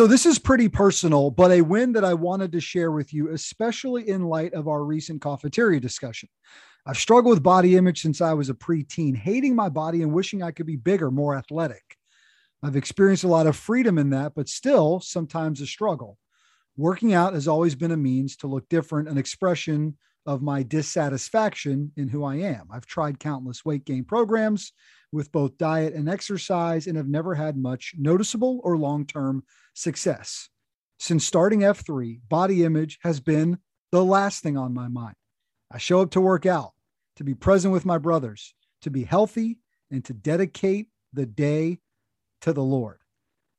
So this is pretty personal, but a win that I wanted to share with you, especially in light of our recent cafeteria discussion. I've struggled with body image since I was a preteen, hating my body and wishing I could be bigger, more athletic. I've experienced a lot of freedom in that, but still sometimes a struggle. Working out has always been a means to look different, an expression of my dissatisfaction in who I am. I've tried countless weight gain programs with both diet and exercise and have never had much noticeable or long term success. Since starting F3, body image has been the last thing on my mind. I show up to work out, to be present with my brothers, to be healthy, and to dedicate the day to the Lord.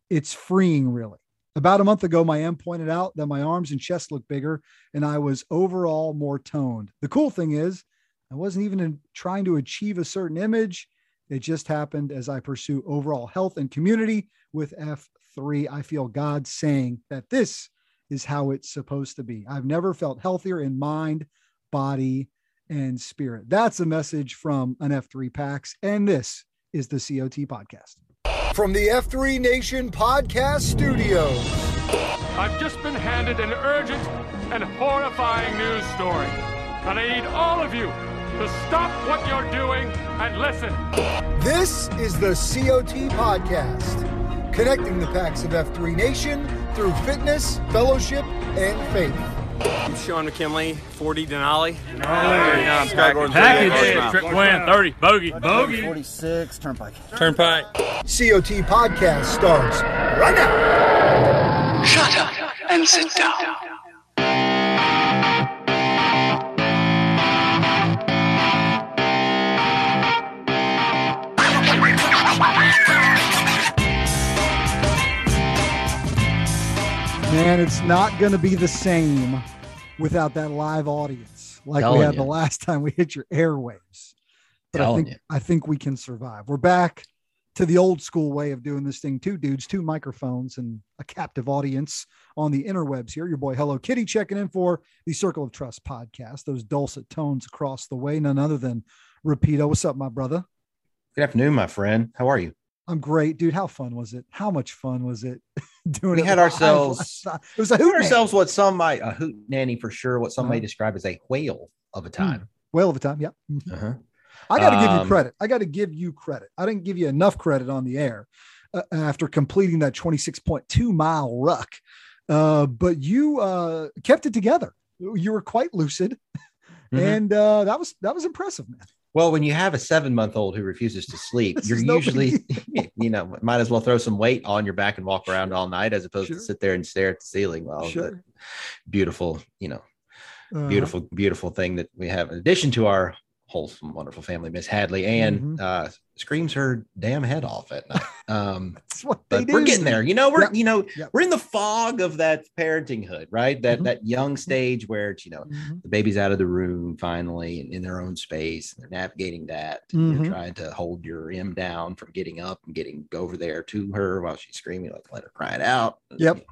It's freeing, really. About a month ago, my M pointed out that my arms and chest looked bigger and I was overall more toned. The cool thing is, I wasn't even trying to achieve a certain image. It just happened as I pursue overall health and community with F3. I feel God saying that this is how it's supposed to be. I've never felt healthier in mind, body, and spirit. That's a message from an F3 PAX. And this is the COT podcast. From the F3 Nation podcast Studio. I've just been handed an urgent and horrifying news story. And I need all of you to stop what you're doing and listen. This is the COT podcast, connecting the PAX of F3 Nation through fitness, fellowship, and faith. I'm Sean McKinley, 40 Denali. Denali. Package. Package. Trip plan 30. Bogey. Bogey. 46. Turnpike. Turnpike. COT podcast starts right now. Shut up and sit down. Man, it's not going to be the same without that live audience like we had you. the last time we hit your airwaves. But I think you. I think we can survive. We're back to the old school way of doing this thing. Two dudes, two microphones, and a captive audience on the interwebs here. Your boy Hello Kitty checking in for the Circle of Trust podcast. Those dulcet tones across the way, none other than Rapido. What's up, my brother? Good afternoon, my friend. How are you? I'm great, dude. How fun was it? How much fun was it doing We it had ourselves-? It was a hoot ourselves what some might a hoot nanny for sure. What some Uh-huh. may describe as a whale of a time. whale of a time. Yeah. Mhm. Uh-huh. I got to give you Um, credit. I got to give you credit. I didn't give you enough credit on the air uh, after completing that 26.2 mile ruck. Uh, but you uh, kept it together. You were quite lucid. Mhm. And uh, that was that was impressive, man. Well, when you have a seven month old who refuses to sleep, you're is no big usually, you know, might as well throw some weight on your back and walk around all night as opposed Sure. to sit there and stare at the ceiling. Well, Sure. beautiful, you know, Uh, beautiful, beautiful thing that we have. In addition to our wholesome, wonderful family, Miss Hadley, and Mhm. uh, screams her damn head off at night. Um, That's what they but do. we're getting there. You know, we're Yep. you know Yep. we're in the fog of that parenting hood, right? That Mhm. that young stage where it's you know Mhm. the baby's out of the room finally and in their own space. And they're navigating that. and. You're trying to hold your M down from getting up and getting over there to her while she's screaming, like let her cry it out. Yep.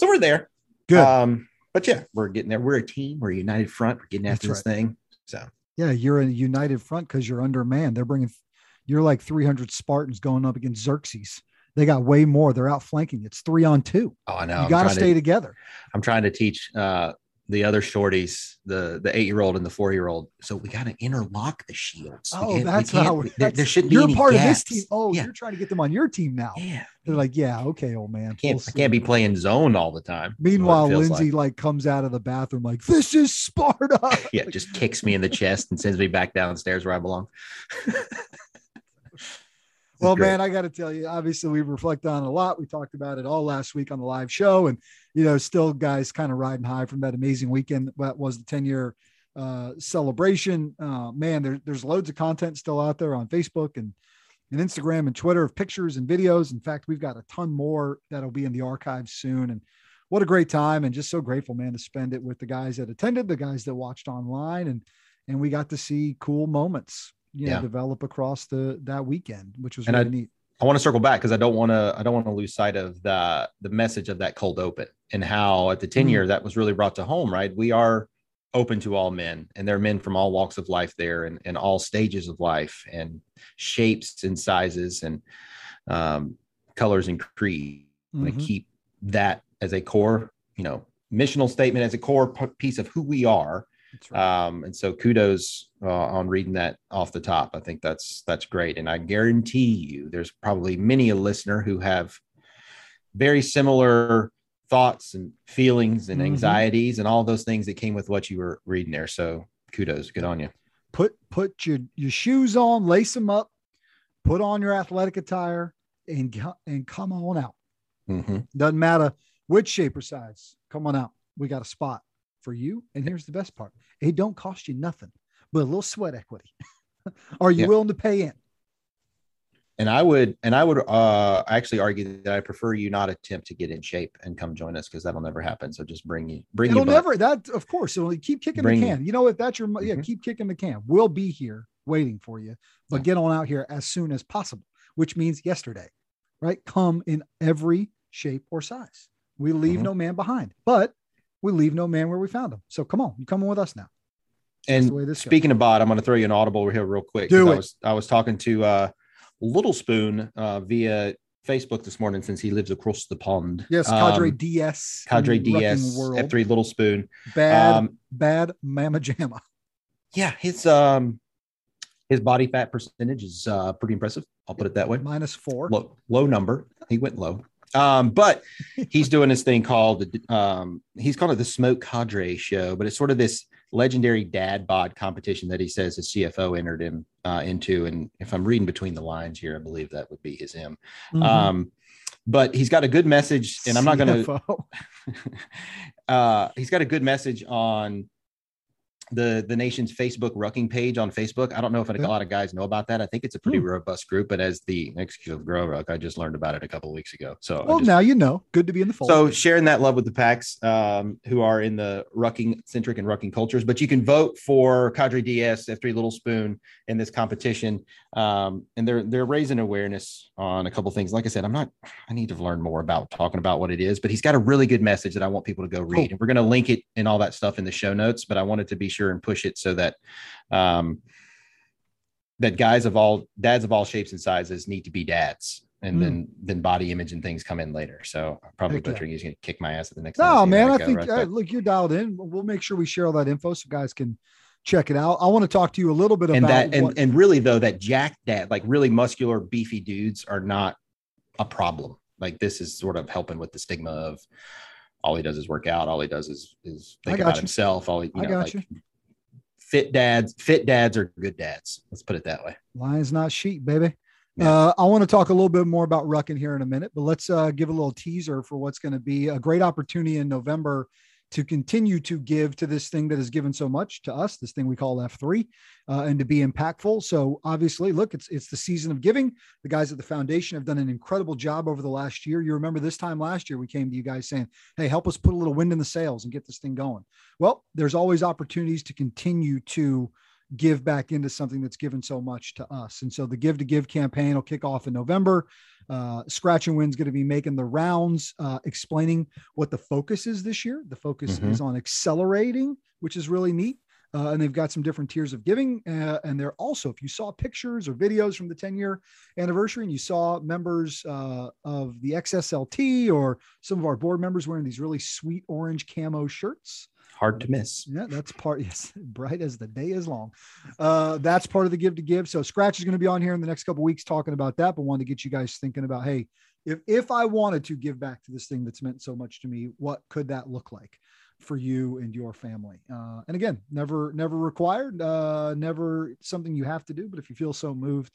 So we're there. Good. Um, but yeah, we're getting there. We're a team. We're a united front. We're getting after That's this thing. So yeah, you're a united front because you're undermanned. They're bringing. You're like 300 Spartans going up against Xerxes. They got way more. They're outflanking. It's three on two. oh, I know. you got to stay together. I'm trying to teach uh the other shorties, the the eight year old and the four year old. So we got to interlock the shields. Oh, we that's how we- there, there, shouldn't be You're any part of this team. Oh, yeah, you're trying to get them on your team now. yeah. They're like, yeah, okay, old man. I can't We'll I can't be playing zone all the time. Meanwhile, That's what it feels Lindsay like. like. comes out of the bathroom like, "This is Sparta." yeah, just kicks me in the chest and sends me back downstairs where I belong. Well, Great. man, I got to tell you, obviously, we reflect on a lot. We talked about it all last week on the live show, and you know, still guys kind of riding high from that amazing weekend that was the 10 year uh, celebration. Uh, man, there, there's loads of content still out there on Facebook and and Instagram and Twitter of pictures and videos. In fact, we've got a ton more that'll be in the archives soon. And what a great time! And just so grateful, man, to spend it with the guys that attended, the guys that watched online, and and we got to see cool moments, you know, Yeah. develop across the that weekend, which was And really I- neat. I want to circle back because I don't want to I don't want to lose sight of the the message of that cold open and how at the 10 Mm. year that was really brought to home, right? We are open to all men and there are men from all walks of life there and, and all stages of life and shapes and sizes and um, colors and creed. I'm Mhm. going keep that as a core, you know, missional statement as a core p- piece of who we are. That's right. Um, and so kudos uh, on reading that off the top. I think that's that's great, and I guarantee you, there's probably many a listener who have very similar thoughts and feelings and Mhm. anxieties and all those things that came with what you were reading there. So kudos, good on you. put put your your shoes on, lace them up, put on your athletic attire, and and come on out. Mhm. Doesn't matter which shape or size. Come on out. We got a spot for you. And here's the best part: it don't cost you nothing, but a little sweat equity. Are you Yeah. willing to pay in? And I would, and I would uh, actually argue that I prefer you not attempt to get in shape and come join us because that'll never happen. So just bring you, bring It'll you. never. That of course. It'll keep kicking Bring the can. You know if that's your yeah, Mhm. keep kicking the can. We'll be here waiting for you, but Yeah. get on out here as soon as possible, which means yesterday, right? Come in every shape or size. We leave Mhm. no man behind, but we leave no man where we found him. So come on, you coming with us now. And this goes. speaking of bot, I'm going to throw you an audible over here real quick. Do it. I was I was talking to uh, Little Spoon uh, via Facebook this morning since he lives across the pond. Yes, Cadre Um, DS. Cadre DS F3 Little Spoon. Bad, Um, bad mama jamma. yeah, his um his body fat percentage is uh, pretty impressive. I'll put it that way. Minus four. Low low number. He went low. Um, but he's doing this thing called um, he's called it the Smoke Cadre Show, but it's sort of this legendary dad bod competition that he says his CFO entered him uh, into. And if I'm reading between the lines here, I believe that would be his M. Mhm. Um, but he's got a good message, and I'm not going to. Uh, he's got a good message on the the nation's Facebook rucking page on Facebook. I don't know if a lot of guys know about that. I think it's a pretty Hmm. robust group, but as the executive grow ruck, I just learned about it a couple of weeks ago. So Well, just- now you know. Good to be in the fold. so sharing that love with the PAX um, who are in the rucking centric and rucking cultures, but you can vote for Cadre DS F3 Little Spoon in this competition. Um, and they're they're raising awareness on a couple things. Like I said, I'm not I need to learn more about talking about what it is, but he's got a really good message that I want people to go read. Cool. And we're gonna link it and all that stuff in the show notes, but I wanted to be sure and push it so that um that guys of all dads of all shapes and sizes need to be dads. And Mm. then then body image and things come in later. So probably Heck yeah. butchering. He's gonna kick my ass at the next. No, man, how I think right? uh, look, you're dialed in. We'll make sure we share all that info so guys can check it out. I want to talk to you a little bit and about that and, what, and really though that jack dad like really muscular beefy dudes are not a problem like this is sort of helping with the stigma of all he does is work out all he does is is think about you. himself all he, you I know got like you. Fit dads fit dads are good dads let's put it that way Lions not sheep, baby. Yeah. Uh, I want to talk a little bit more about Ruckin here in a minute, but let's uh, give a little teaser for what's going to be a great opportunity in November to continue to give to this thing that has given so much to us, this thing we call F3, uh, and to be impactful. So obviously, look, it's it's the season of giving. The guys at the foundation have done an incredible job over the last year. You remember this time last year, we came to you guys saying, "Hey, help us put a little wind in the sails and get this thing going." Well, there's always opportunities to continue to give back into something that's given so much to us. And so the Give to Give campaign will kick off in November. Uh, Scratch and Win's going to be making the rounds, uh, explaining what the focus is this year. The focus Mhm. is on accelerating, which is really neat. Uh, and they've got some different tiers of giving. Uh, and they're also, if you saw pictures or videos from the 10 year anniversary and you saw members uh, of the XSLT or some of our board members wearing these really sweet orange camo shirts, hard to miss yeah, that's part. Yes, bright as the day is long. Uh, that's part of the give to give. So Scratch is going to be on here in the next couple weeks talking about that, but wanted to get you guys thinking about, hey, if if I wanted to give back to this thing that's meant so much to me, what could that look like for you and your family? Uh, and again, never never required, uh, never something you have to do, but if you feel so moved.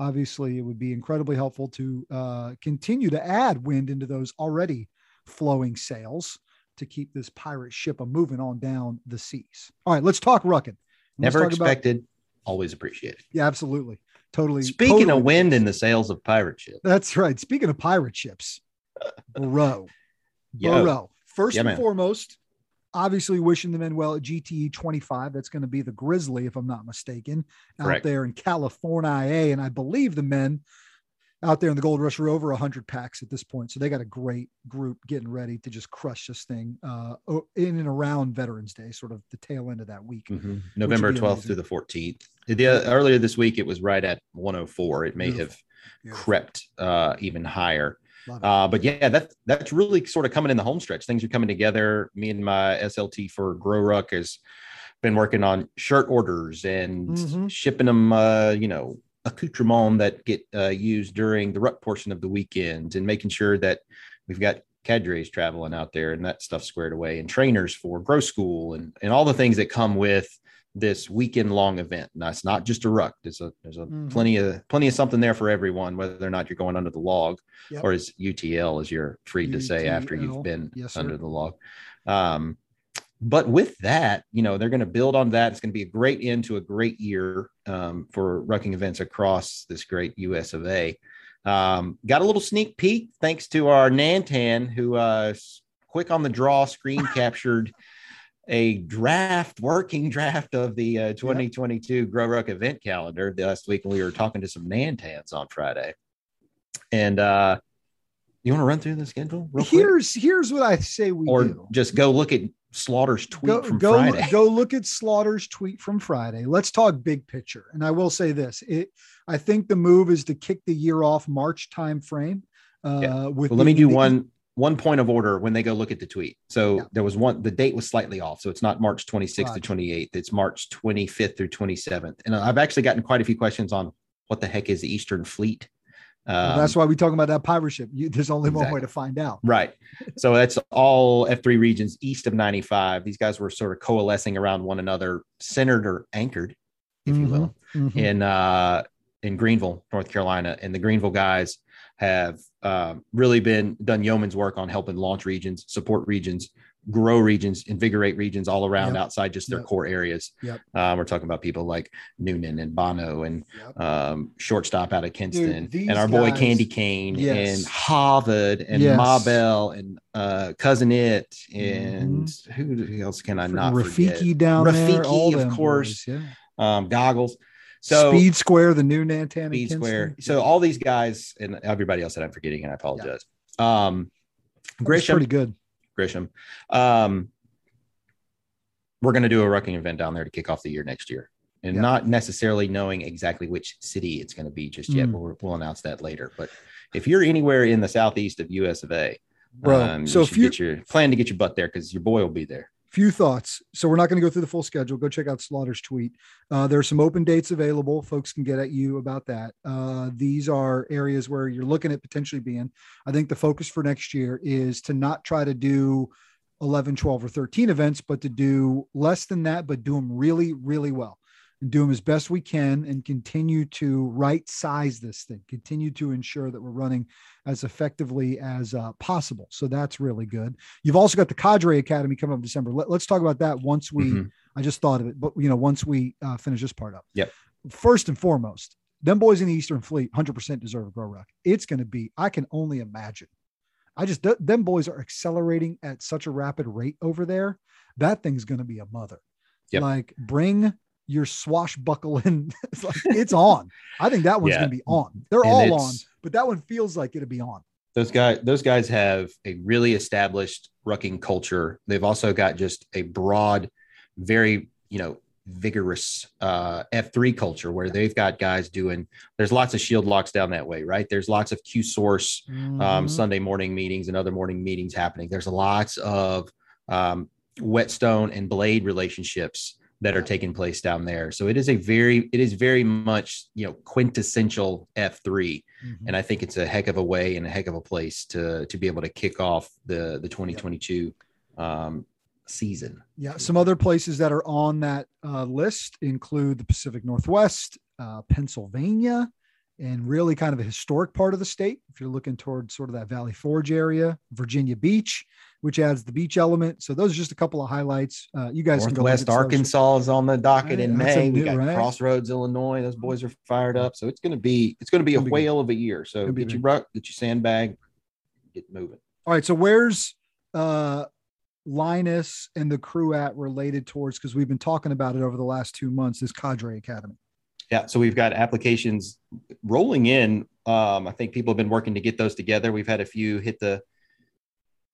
Obviously, it would be incredibly helpful to uh, continue to add wind into those already flowing sails to keep this pirate ship a moving on down the seas. All right, let's talk Ruckin. Let's never talk about- expected always appreciated yeah, absolutely. Totally. speaking totally. of wind in the sails of pirate ships. That's right. Speaking of pirate ships, bro, Yo, bro. First Yeah, and man. foremost, obviously wishing the men well at GTE 25. That's going to be the Grizzly, if I'm not mistaken, out Correct. there in California. And I believe the men out there in the Gold Rush are over 100 PAX at this point. So they got a great group getting ready to just crush this thing uh, in and around Veterans Day, sort of the tail end of that week. Mhm. November 12th amazing. through the 14th. The, uh, earlier this week, it was right at 104. It may Beautiful. have Beautiful. crept uh, even higher. Uh, but yeah, that's that's really sort of coming in the home stretch. Things are coming together. Me and my SLT for Grow Ruck has been working on shirt orders and Mhm. shipping them, uh, you know, accoutrement that get uh, used during the ruck portion of the weekend, and making sure that we've got cadres traveling out there and that stuff squared away, and trainers for Grow School, and and all the things that come with this weekend long event. Now it's not just a ruck. There's a there's a Mhm. plenty of plenty of something there for everyone, whether or not you're going under the log Yep. or as UTL, as you're free to say after you've been Yes, under the log. Um, but with that, you know, they're going to build on that. It's going to be a great end to a great year um, for rucking events across this great US of A. Um, got a little sneak peek thanks to our Nantan, who uh, quick on the draw screen captured a draft, working draft of the uh, 2022 Grow Ruck event calendar the last week. when We were talking to some Nantans on Friday. And uh, you want to run through the schedule real quick? Here's here's what I say we or do. just go look at Slaughter's tweet go from go Friday. go look at Slaughter's tweet from Friday. Let's talk big picture. And I will say this: it, I think the move is to kick the year off March time frame. Uh, Yeah. with Well, let me do the- one one point of order when they go look at the tweet. So Yeah. there was one the date was slightly off, so it's not March 26th Gotcha. to 28th. It's March 25th through 27th. And I've actually gotten quite a few questions on what the heck is the Eastern Fleet. Um, that's why we talk about that pirate ship. You, there's only one way to find out. Right. So that's all F3 regions east of 95. These guys were sort of coalescing around one another, centered or anchored, if you Mhm. will, Mhm. in uh, in Greenville, North Carolina. And the Greenville guys have um, really been done yeoman's work on helping launch regions, support regions, grow regions, invigorate regions all around Yep. outside just their Yep. core areas. Yep. Um, we're talking about people like Noonan and Bono and Yep. um, shortstop out of Kinston these and our boy Candy Cane Yes. and Harvard and Yes. Ma Bell and uh, Cousin It and who, who else can I not forget? Mm-hmm. Rafiki down there, Rafiki, of course. boys, yeah. Um, goggles. So Speed Square, the new Nantan, Speed Square. So all these guys and everybody else that I'm forgetting, and I apologize. Um, pretty good. Grisham. Um, we're going to do a rucking event down there to kick off the year next year, and Yeah. not necessarily knowing exactly which city it's going to be just yet. Mm. We'll, we'll announce that later. But if you're anywhere in the southeast of US of A, Bro, um, so you if you- get your plan to get your butt there because your boy will be there. Few thoughts. So we're not going to go through the full schedule. Go check out Slaughter's tweet. Uh, there are some open dates available. Folks can get at you about that. Uh, these are areas where you're looking at potentially being. I think the focus for next year is to not try to do 11, 12, or 13 events, but to do less than that, but do them really, really well and do them as best we can and continue to right size this thing, continue to ensure that we're running as effectively as uh, possible. So that's really good. You've also got the Cadre Academy coming up in December. Let, us talk about that once we. Mhm. I just thought of it, but you know, once we uh, finish this part up. Yep. First and foremost, them boys in the Eastern Fleet, hundred percent deserve a grow ruck. It's going to be. I can only imagine. I just th- them boys are accelerating at such a rapid rate over there. That thing's going to be a mother. Yep. Like bring your swashbuckling. it's like it's on. I think that one's Yeah. going to be on. They're And all on, but that one feels like it'll be on. those guys those guys have a really established rucking culture they've also got just a broad very you know vigorous uh f3 culture where they've got guys doing there's lots of shield locks down that way right there's lots of q source um, Mhm. sunday morning meetings and other morning meetings happening there's lots of um, whetstone and blade relationships that are taking place down there so it is a very it is very much you know quintessential f3 Mhm. and I think it's a heck of a way and a heck of a place to to be able to kick off the the 2022 um, season. Yeah, some other places that are on that uh, list include the Pacific Northwest, uh, Pennsylvania, and really kind of a historic part of the state. If you're looking towards sort of that Valley Forge area, Virginia Beach, which adds the beach element. So those are just a couple of highlights. Uh, you guys can go look Northwest Arkansas is on the docket in Right, a May. We got right. Crossroads, Illinois. Those boys are fired up. So it's going to be it's going to be a Gonna good. whale of a year. So be get your ruck, get your sandbag, get moving. All right. So where's uh, Linus and the crew at related towards? Because we've been talking about it over the last two months. This Cadre Academy. Yeah, so we've got applications rolling in. Um, I think people have been working to get those together. We've had a few hit the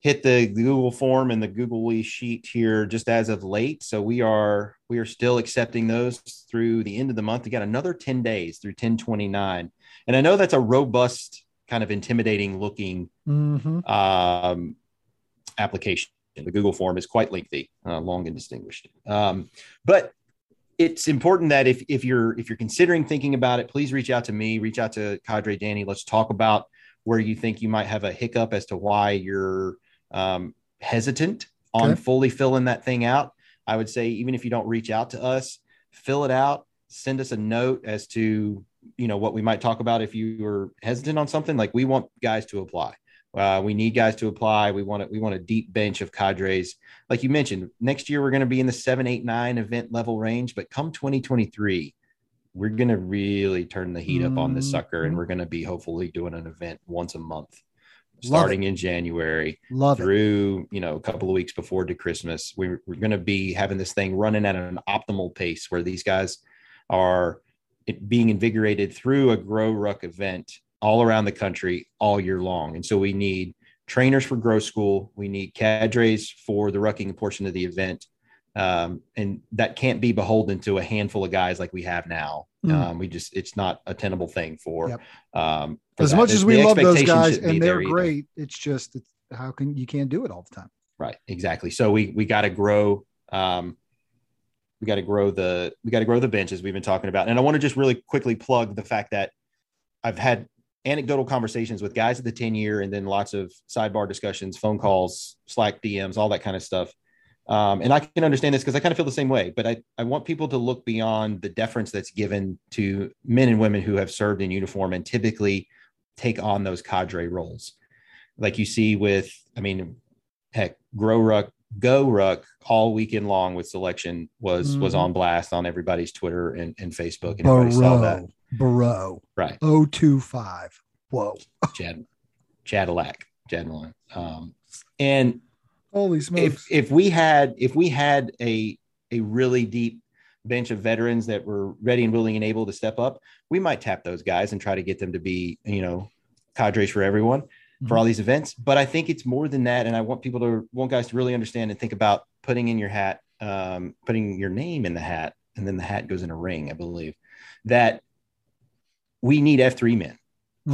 hit the Google form and the Google sheet here just as of late. So we are we are still accepting those through the end of the month. We got another 10 days through 1029. And I know that's a robust kind of intimidating looking Mhm. um, application. The Google form is quite lengthy, uh, long and distinguished. Um, but it's important that if if you're if you're considering thinking about it, please reach out to me, reach out to Cadre Danny. Let's talk about where you think you might have a hiccup as to why you're um, hesitant on Okay. fully filling that thing out. I would say even if you don't reach out to us, fill it out, send us a note as to you know what we might talk about if you were hesitant on something. Like we want guys to apply. Uh, we need guys to apply. We want it. We want a deep bench of cadres. Like you mentioned, next year we're going to be in the seven, eight, nine event level range. But come 2023, we're going to really turn the heat up on this sucker, and we're going to be hopefully doing an event once a month, starting in January Love it. through you know a couple of weeks before to Christmas. We're, we're going to be having this thing running at an optimal pace where these guys are being invigorated through a grow ruck event all around the country all year long. And so we need trainers for grow school. We need cadres for the rucking portion of the event. Um, and that can't be beholden to a handful of guys like we have now. Mm. Um, we just, it's not a tenable thing for, Yep. um, for As that. much as we love those guys and they're there either. great, it's just it's, how can you can't do it all the time. Right. Exactly. So we we got to grow. Um, we got to grow the we got to grow the bench as we've been talking about. And I want to just really quickly plug the fact that I've had anecdotal conversations with guys at the 10 year and then lots of sidebar discussions, phone calls, Slack DMs, all that kind of stuff. Um, and I can understand this because I kind of feel the same way, but I, I want people to look beyond the deference that's given to men and women who have served in uniform and typically take on those cadre roles. Like you see with, I mean, heck, Grow Ruck, Go Ruck all weekend long with selection was was Mhm. on blast on everybody's Twitter and, and Facebook, and everybody saw that. Burrow, Burrow, Right, 025. Whoa. Chad, Chadillac, Chad Malone. Um, and Holy smokes. if if we had if we had a a really deep bench of veterans that were ready and willing and able to step up, we might tap those guys and try to get them to be you know cadres for everyone for Mhm. all these events. But I think it's more than that, and I want people to want guys to really understand and think about putting in your hat, um, putting your name in the hat, and then the hat goes in a ring. I believe that we need F three men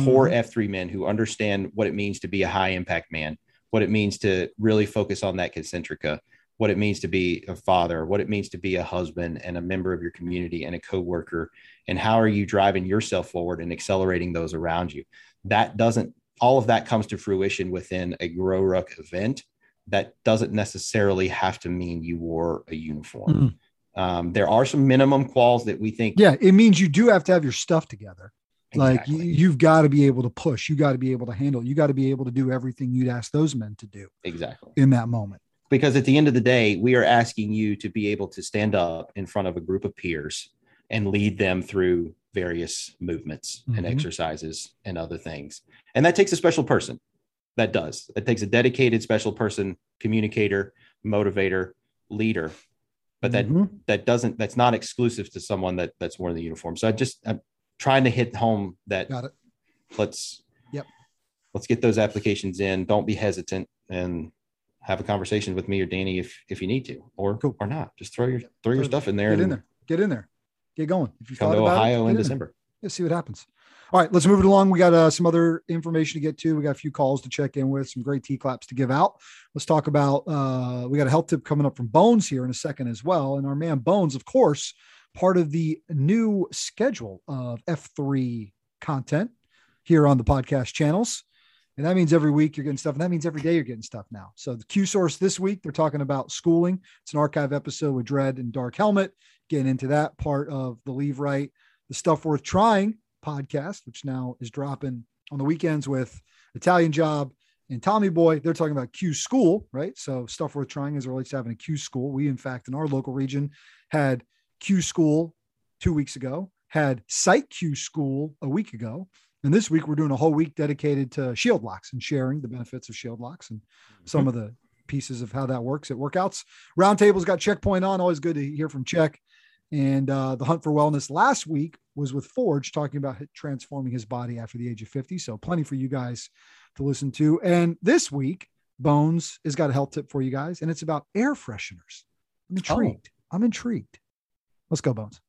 core Mhm. F3 men who understand what it means to be a high impact man, what it means to really focus on that concentrica, what it means to be a father, what it means to be a husband and a member of your community and a coworker, and how are you driving yourself forward and accelerating those around you. That doesn't all of that comes to fruition within a grow ruck event. That doesn't necessarily have to mean you wore a uniform. Um, there are some minimum quals that we think Yeah, it means you do have to have your stuff together. Like Exactly. you, you've got to be able to push, you got to be able to handle, you got to be able to do everything you'd ask those men to do exactly. in that moment. because at the end of the day, we are asking you to be able to stand up in front of a group of peers and lead them through various movements and Mhm. exercises and other things. And that takes a special person. That does. It takes a dedicated special person, communicator, motivator, leader. But that Mhm. that doesn't that's not exclusive to someone that that's wearing the uniform. So I just I'm trying to hit home that got it. let's Yep. let's get those applications in. Don't be hesitant and have a conversation with me or Danny if if you need to, or Cool. or not. Just throw your throw your Throw- stuff in there Get in there. Get in there. Get going. If you come thought to about it, Ohio in. December. Let's see what happens. All right, let's move it along. We got uh, some other information to get to. We got a few calls to check in with, some great T claps to give out. Let's talk about. Uh, we got a health tip coming up from Bones here in a second as well. And our man Bones, of course, part of the new schedule of F3 content here on the podcast channels. And that means every week you're getting stuff. And that means every day you're getting stuff now. So the Q source this week, they're talking about schooling. It's an archive episode with Dredd and Dark Helmet, getting into that part of the leave right the Stuff Worth Trying podcast, which now is dropping on the weekends with Italian Job and Tommy Boy. They're talking about Q School, right? So Stuff Worth Trying as it relates to having a Q School. We, in fact, in our local region had Q School two weeks ago, had Site Q School a week ago. And this week we're doing a whole week dedicated to shield locks and sharing the benefits of shield locks and some of the pieces of how that works at workouts. Roundtable's got checkpoint on. Always good to hear from Check. And uh, the hunt for wellness last week was with Forge talking about transforming his body after the age of 50. So plenty for you guys to listen to. And this week, Bones has got a health tip for you guys, and it's about air fresheners. I'm intrigued. I'm intrigued. Let's go, Bones.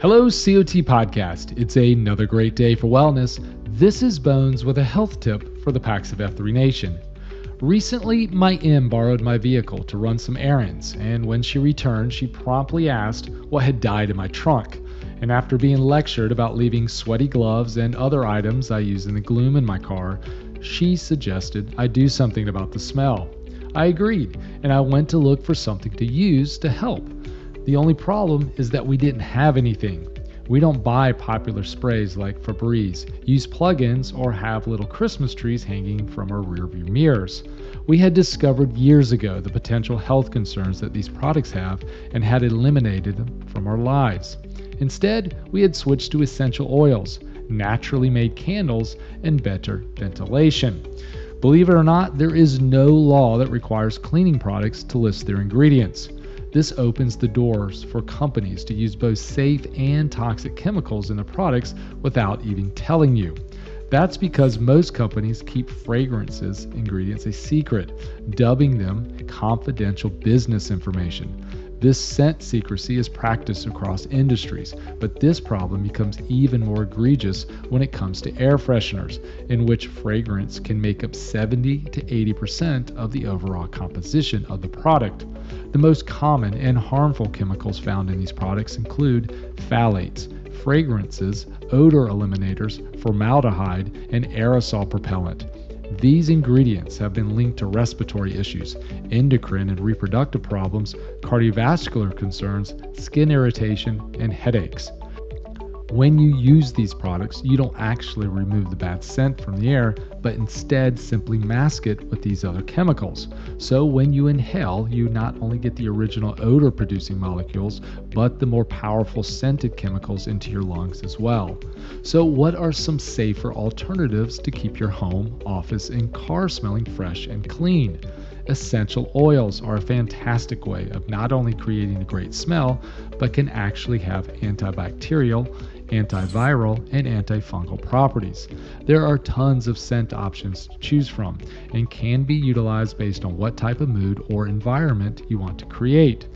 Hello, COT Podcast. It's another great day for wellness. This is Bones with a health tip for the PAX of F3 Nation. Recently, my M borrowed my vehicle to run some errands, and when she returned, she promptly asked what had died in my trunk. And after being lectured about leaving sweaty gloves and other items I use in the gloom in my car, she suggested I do something about the smell. I agreed, and I went to look for something to use to help. The only problem is that we didn't have anything. We don't buy popular sprays like Febreze, use plugins, or have little Christmas trees hanging from our rearview mirrors. We had discovered years ago the potential health concerns that these products have and had eliminated them from our lives. Instead, we had switched to essential oils, naturally made candles, and better ventilation. Believe it or not, there is no law that requires cleaning products to list their ingredients. This opens the doors for companies to use both safe and toxic chemicals in the products without even telling you. That's because most companies keep fragrances ingredients a secret, dubbing them confidential business information. This scent secrecy is practiced across industries, but this problem becomes even more egregious when it comes to air fresheners, in which fragrance can make up 70 to 80% of the overall composition of the product. The most common and harmful chemicals found in these products include phthalates, fragrances, odor eliminators, formaldehyde, and aerosol propellant. These ingredients have been linked to respiratory issues, endocrine and reproductive problems, cardiovascular concerns, skin irritation, and headaches. When you use these products, you don't actually remove the bad scent from the air, but instead simply mask it with these other chemicals. So when you inhale, you not only get the original odor producing molecules, but the more powerful scented chemicals into your lungs as well. So, what are some safer alternatives to keep your home, office, and car smelling fresh and clean? Essential oils are a fantastic way of not only creating a great smell, but can actually have antibacterial, antiviral, and antifungal properties. There are tons of scent options to choose from and can be utilized based on what type of mood or environment you want to create.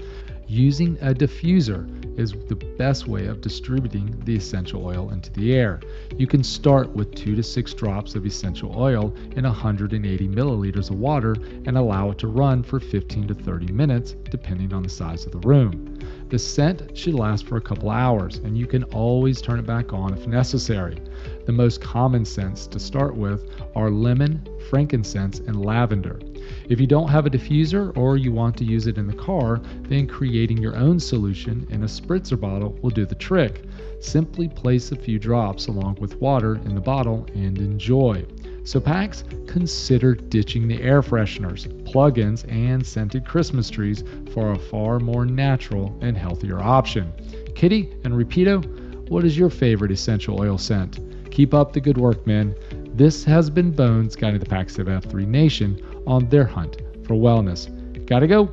Using a diffuser is the best way of distributing the essential oil into the air. You can start with 2 to 6 drops of essential oil in 180 milliliters of water and allow it to run for 15 to 30 minutes depending on the size of the room. The scent should last for a couple hours and you can always turn it back on if necessary. The most common scents to start with are lemon, frankincense, and lavender. If you don't have a diffuser or you want to use it in the car, then creating your own solution in a spritzer bottle will do the trick. Simply place a few drops along with water in the bottle and enjoy. So, PAX, consider ditching the air fresheners, plug-ins, and scented Christmas trees for a far more natural and healthier option. Kitty and Rapido, what is your favorite essential oil scent? Keep up the good work, men. This has been Bones guiding the PAX of F3 Nation on their hunt for wellness. Gotta go.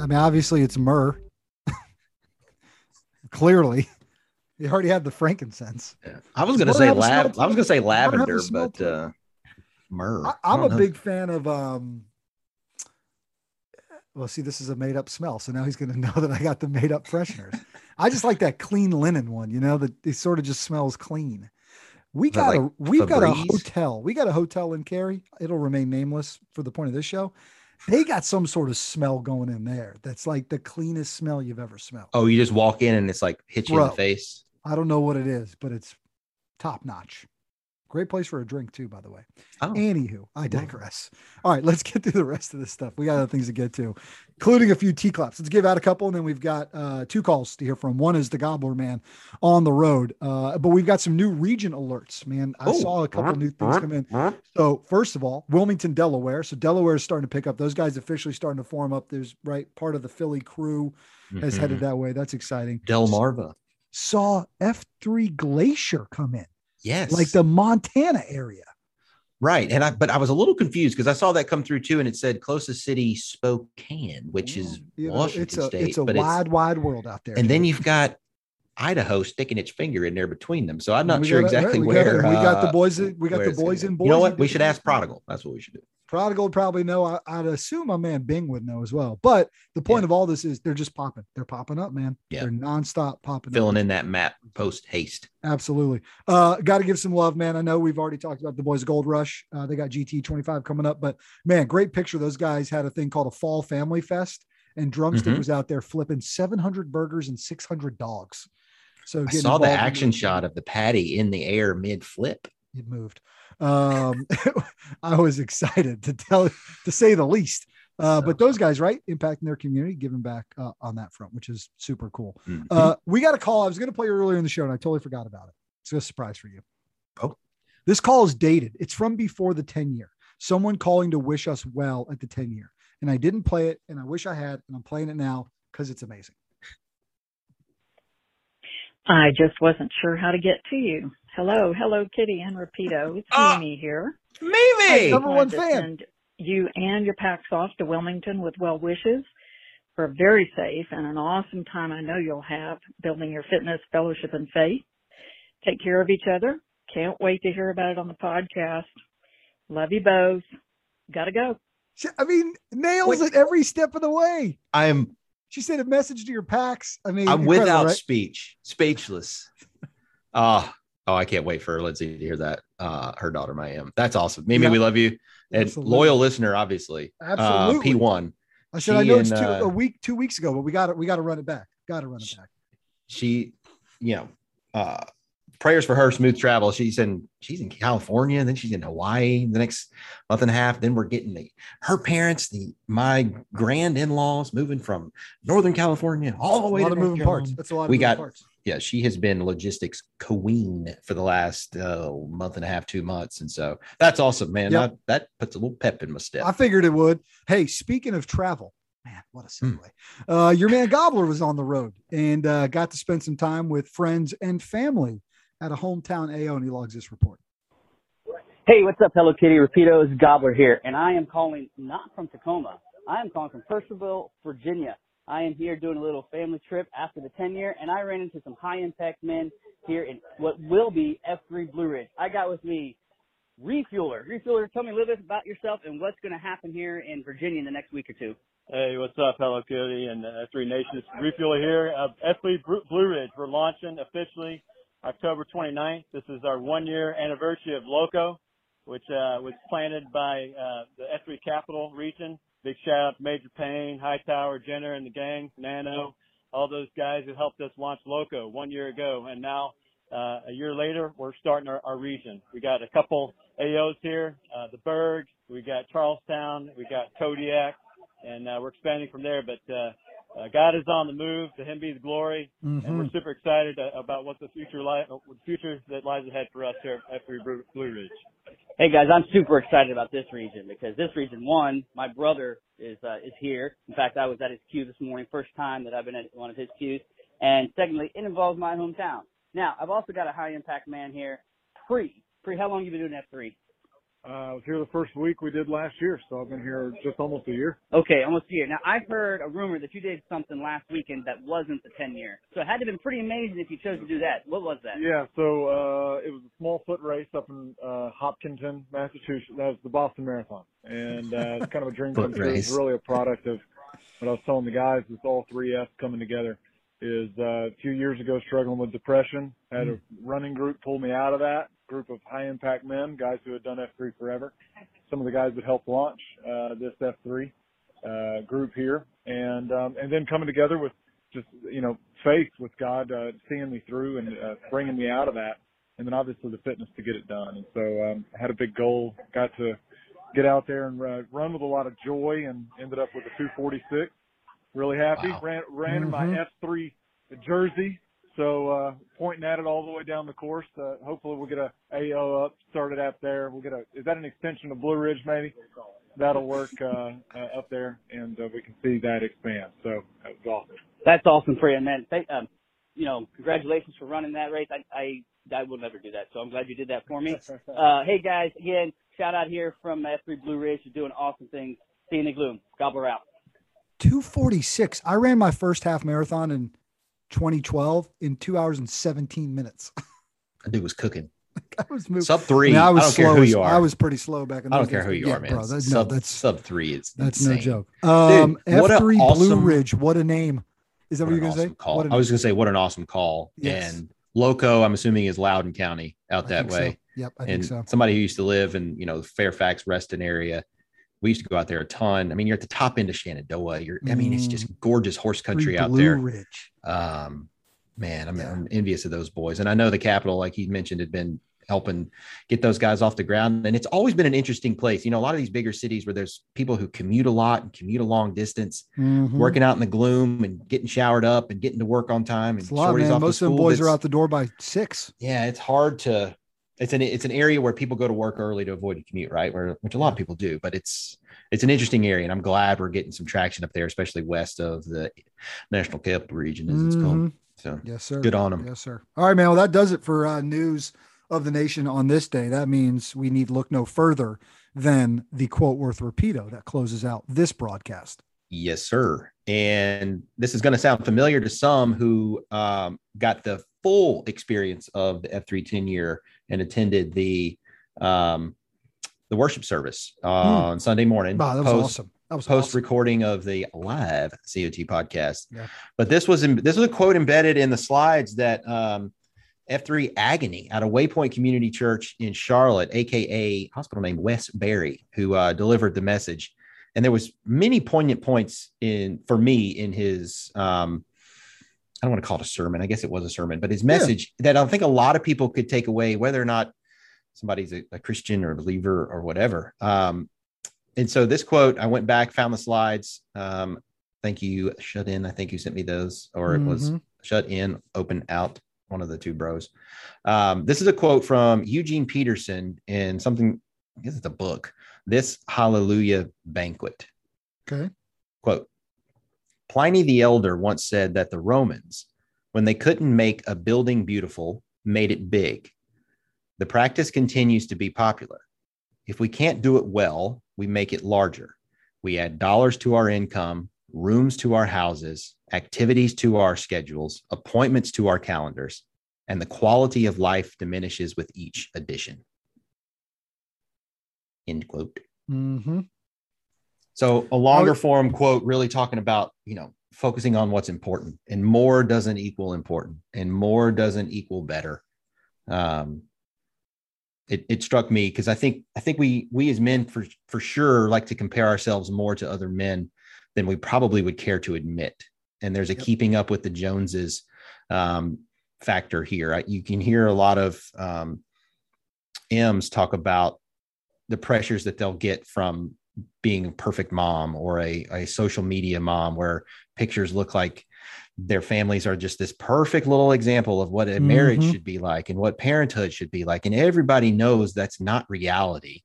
I mean, obviously it's myrrh. Clearly, you already had the frankincense. I was gonna Does say myrrh have a smell lav- I was gonna say Does myrrh have a lavender, but uh, myrrh. I, I I'm don't a know. big fan of um. Well, see, this is a made up smell, so now he's going to know that I got the made up fresheners. I just like that clean linen one, you know, that it sort of just smells clean. We got a we've got a hotel. We got a hotel in Cary. It'll remain nameless for the point of this show. They got some sort of smell going in there that's like the cleanest smell you've ever smelled. Oh, you just walk in and it's like hit you in the face. I don't know what it is, but it's top notch. Great place for a drink too, by the way. Oh. Anywho, I digress. All right, let's get through the rest of this stuff. We got other things to get to, including a few T claps. Let's give out a couple, and then we've got uh, two calls to hear from. One is the Gobbler Man on the road, uh, but we've got some new region alerts. Man, I Oh. saw a couple new things come in. So first of all, Wilmington, Delaware. So Delaware is starting to pick up. Those guys officially starting to form up. There's right part of the Philly crew has Mhm. headed that way. That's exciting. Delmarva. Saw F3 Glacier come in, Yes. like the Montana area. right. And I but I was a little confused because I saw that come through too, and it said closest city Spokane, which is You know, Washington it's a State. it's a wide, wide world out there. and then you've got Idaho sticking its finger in there between them. So I'm not we sure got- exactly we got- where we got the uh, boys. We got the boys in You know what? We should ask. Prodigal. That's what we should do. Prodigal probably know. I, would assume my man Bing would know as well. But the point Yeah. of all this is they're just popping. They're popping up, man. Yeah. They're nonstop popping Filling up. in that map post haste. Absolutely. Uh, got to give some love, man. I know we've already talked about the boys Gold Rush. Uh, they got GT 25 coming up, but man, great picture. Those guys had a thing called a Fall Family Fest, and Drumstick Mhm. was out there flipping 700 burgers and 600 dogs. So I saw the action the- shot of the patty in the air mid flip. it moved. Um, I was excited to tell, to say the least. Uh, but those guys, right, impacting their community, giving back uh, on that front, which is super cool. Mhm. Uh, we got a call. I was going to play earlier in the show, and I totally forgot about it. It's a surprise for you. Oh. this call is dated. It's from before the 10 year. Someone calling to wish us well at the 10 year, and I didn't play it, and I wish I had, and I'm playing it now because it's amazing. I just wasn't sure how to get to you. Hello, hello, Kitty and Rapido. It's Ah. Mimi here. Mimi! Number one Wanted to fan. send you and your PAX off to Wilmington with well wishes for a very safe and an awesome time I know you'll have building your fitness, fellowship, and faith. Take care of each other. Can't wait to hear about it on the podcast. Love you both. Gotta go. I mean, nails Wait. it every step of the way. I'm She sent a message to your PAX. I mean, I'm without right? speech, speechless. Ah, oh, I can't wait for Lindsay to hear that. Uh, her daughter, my M. That's awesome. Mimi, Yeah. we love you. And loyal listener, obviously. Absolutely. Uh, P1. I said I know it's two, uh, a week, two weeks ago, but we got it. we got to run it back. Got to run it back. She, you know, uh, prayers for her smooth travel. She's in she's in California, then she's in Hawaii the next month and a half. Then we're getting the her parents, the my grand in-laws moving from Northern California all the A way lot to of moving parts. That's a lot. Of We moving got- parts. Yeah, she has been logistics queen for the last uh, month and a half, two months, and so that's awesome, man. Yep. That, that puts a little pep in my step. I figured it would. Hey, speaking of travel, man, what a Hmm. segue. Uh, your man Gobbler was on the road and uh, got to spend some time with friends and family at a hometown AO, and he logs this report. Hey, what's up, Hello Kitty? Rapido is Gobbler here, and I am calling not from Tacoma. I am calling from Purcellville, Virginia. I am here doing a little family trip after the 10 year, and I ran into some high impact men here in what will be F3 Blue Ridge. I got with me Refueler. Refueler, tell me a little bit about yourself and what's going to happen here in Virginia in the next week or two. Hey, what's up, Hello Kitty and uh, F3 Nations? Refueler here. Uh, F3 Bru- Blue Ridge. We're launching officially October 29th. This is our one year anniversary of Loco, which uh, was planted by uh, the F3 Capital region. Big shout out to Major Payne, Hightower, Jenner, and the gang, Nano, all those guys who helped us launch Loco one year ago. And now, uh, a year later, we're starting our, our region. We got a couple AOs here, uh, the Berg, we got Charlestown, we got Kodiak, and uh, we're expanding from there. But uh, God is on the move. To Him be the glory, and we're Mhm. super excited uh, about what the future li- uh, the future that lies ahead for us here at F3 Blue Blue Ridge. Hey guys, I'm super excited about this region because this region, one, my brother is uh, is here. In fact, I was at his queue this morning, first time that I've been at one of his queues. And secondly, it involves my hometown. Now, I've also got a high impact man here, Pre. Pre, how long you been doing F3? Uh, I was here the first week we did last year, so I've been here just almost a year. Okay, almost a year. Now, I've heard a rumor that you did something last weekend that wasn't the 10 year. So it had to have been pretty amazing if you chose to do that. What was that? Yeah, so uh, it was a small foot race up in uh, Hopkinton, Massachusetts. That was the Boston Marathon, and uh, it's kind of a dream come true. It's really a product of what I was telling the guys. It's all three F's coming together. Is uh, a few years ago struggling with depression. Had a running group pull me out of that. Group of high impact men, guys who had done F3 forever. Some of the guys that helped launch uh, this F3 uh, group here, and um, and then coming together with just you know faith with God uh, seeing me through and uh, bringing me out of that, and then obviously the fitness to get it done. And so um, I had a big goal, got to get out there and uh, run with a lot of joy, and ended up with a 246. Really happy. Wow. Ran ran in my Mhm. F3 jersey. So uh, pointing at it all the way down the course. Uh, hopefully we'll get a AO up, started up there. We'll get a. Is that an extension of Blue Ridge maybe? That'll work uh, uh, up there, and uh, we can see that expand. So that was awesome. That's awesome for you, man. Thank, um, you know, congratulations for running that race. I, I, I will never do that, so I'm glad you did that for me. Uh, hey guys, again, shout out here from F3 Blue Ridge. You're doing awesome things. See you in the gloom. Gobbler out. 246. I ran my first half marathon in 2012 in two hours and 17 minutes. That dude was cooking. I was moving. Sub three. I, mean, I was don't slow. who as- you are. I was pretty slow back in. The. I don't those care who you yeah, are, man. Bro, that, no, sub, that's sub three. It's that's no joke. Um, Dude, what a F three awesome- Blue Ridge. What a name! Is that what, What you're gonna awesome say? call. I was gonna say what an awesome call. Yes. And Loco, I'm assuming is Loudoun County out I that think so. way. Yep, I and think so. somebody who used to live in you know Fairfax Reston area. We used to go out there a ton. I mean, you're at the top end of Shenandoah. You're, I mean, it's just gorgeous horse country Free out Blue there. Ridge. Um, man, I'm, I'm envious of those boys. And I know the capital, like he mentioned, had been helping get those guys off the ground. And it's always been an interesting place. You know, a lot of these bigger cities where there's people who commute a lot and commute a long distance, Mhm. working out in the gloom and getting showered up and getting to work on time. And lot, shorties man. off Most of them boys are out the door by six. yeah, it's hard to. It's an it's an area where people go to work early to avoid a commute, right? Where which a lot of people do, but it's it's an interesting area, and I'm glad we're getting some traction up there, especially west of the National Capital Region, as it's called. Mhm. So Yes, sir. good on them. Yes, sir. All right, man. Well, that does it for uh, news of the nation on this day. That means we need look no further than the quote worth repeato that closes out this broadcast. Yes, sir. And this is going to sound familiar to some who um, got the full experience of the F310 year and attended the um, the worship service on Sunday morning. Wow, that was post- awesome. That was post awesome. recording of the live COT podcast. Yeah. But this was in, this was a quote embedded in the slides that um, F3 Agony out of Waypoint Community Church in Charlotte, aka hospital name Wes Berry, who uh, delivered the message. And there was many poignant points in for me in his um, I don't want to call it a sermon. I guess it was a sermon, but his message that I think a lot of people could take away, whether or not somebody's a, a Christian or a believer or whatever. Um, and so this quote, I went back, found the slides. Um, thank you, shut in. I think you sent me those, or it was Mhm. shut in, open out, one of the two bros. Um, this is a quote from Eugene Peterson in something, I guess it's a book, This Hallelujah Banquet. Okay. Quote Pliny the Elder once said that the Romans, when they couldn't make a building beautiful, made it big. The practice continues to be popular. If we can't do it well, we make it larger. We add dollars to our income, rooms to our houses, activities to our schedules, appointments to our calendars, and the quality of life diminishes with each addition. End quote. Mm-hmm. So a longer form quote really talking about, you know, focusing on what's important and more doesn't equal important and more doesn't equal better. Um, it, it struck me because I think I think we we as men for for sure like to compare ourselves more to other men than we probably would care to admit. And there's a keeping up with the Joneses um, factor here. I, you can hear a lot of um, M's talk about the pressures that they'll get from being a perfect mom or a, a social media mom where pictures look like their families are just this perfect little example of what a marriage Mhm. should be like and what parenthood should be like. And everybody knows that's not reality.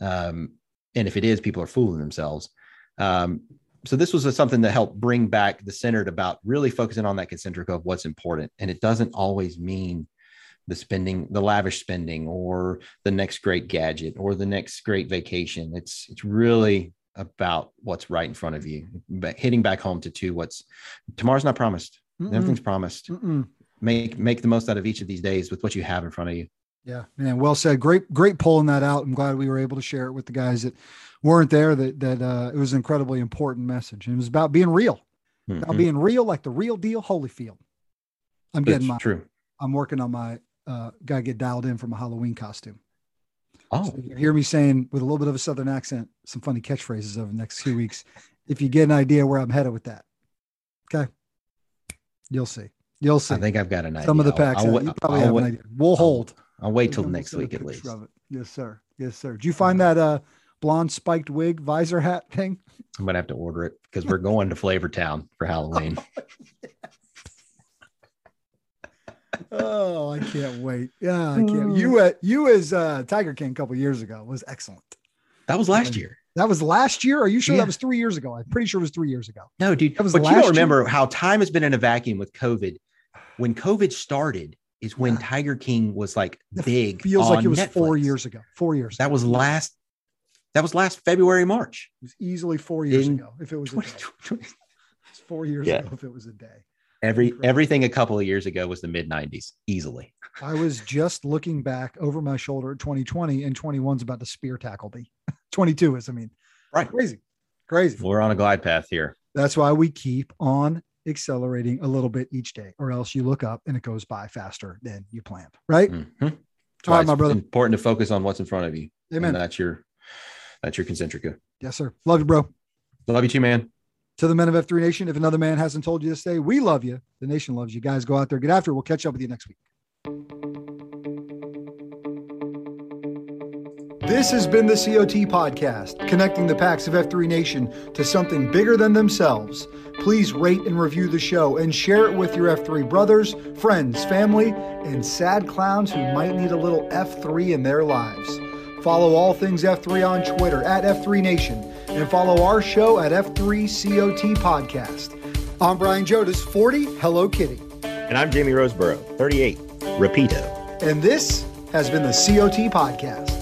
Um, and if it is people are fooling themselves. Um, so this was something that helped bring back the centered about really focusing on that concentric of what's important. And it doesn't always mean the spending the lavish spending or the next great gadget or the next great vacation it's it's really about what's right in front of you but hitting back home to two what's tomorrow's not promised Mm-mm. everything's promised Mm-mm. make make the most out of each of these days with what you have in front of you Yeah, man. Well said. Great, great pulling that out. I'm glad we were able to share it with the guys that weren't there. That that uh, it was an incredibly important message, and it was about being real, about Mhm. being real, like the real deal, Holyfield. I'm That's getting my. true I'm working on my. Uh, gotta get dialed in for a Halloween costume. oh So you hear me saying with a little bit of a southern accent some funny catchphrases over the next few weeks. If you get an idea where I'm headed with that, okay, you'll see. You'll see. i think i've got an idea Some of the I'll- PAX. I'll, you probably I'll have an idea. We'll hold. I'll wait till next week at least. Yes, sir. Yes, sir. Do you find that uh blonde spiked wig visor hat thing? i'm gonna have to order it because we're going to flavortown for halloween Oh, I can't wait. Yeah, I can't. You uh, you as uh Tiger King a couple years ago was excellent. that was last year That was last year. Are you sure Yeah. that was three years ago? I'm pretty sure it was three years ago. No, dude. That was but you last don't year? remember how time has been in a vacuum with COVID. When COVID started, is when Yeah. Tiger King was like big. Feels like it was four years ago. Four years. That ago. was last. That was last February, March. It was easily four years in ago. If it was a day. 2020. It's four years Yeah. ago if it was a day. Every everything a couple of years ago was the mid 90s, easily. I was just looking back over my shoulder at 2020, and 21's about to spear tackle me. 22 is, I mean, right. Crazy. Crazy. We're on a glide path here. That's why we keep on accelerating a little bit each day, or else you look up and it goes by faster than you planned. Right. Mm-hmm. All right, my brother. Important to focus on what's in front of you. Amen. And that's your that's your concentrica. Yes, sir. Love you, bro. Love you too, man. To the men of F3 Nation, if another man hasn't told you to stay, we love you. The nation loves you. Guys, go out there, get after it. We'll catch up with you next week. This has been the COT Podcast, connecting the PAX of F3 Nation to something bigger than themselves. Please rate and review the show and share it with your F3 brothers, friends, family, and sad clowns who might need a little F3 in their lives. Follow all things F3 on Twitter at F3 Nation and follow our show at F3COT Podcast. I'm Brian Jodas, 40, Hello Kitty. And I'm Jamie Roseborough, 38, Rapido. And this has been the COT Podcast.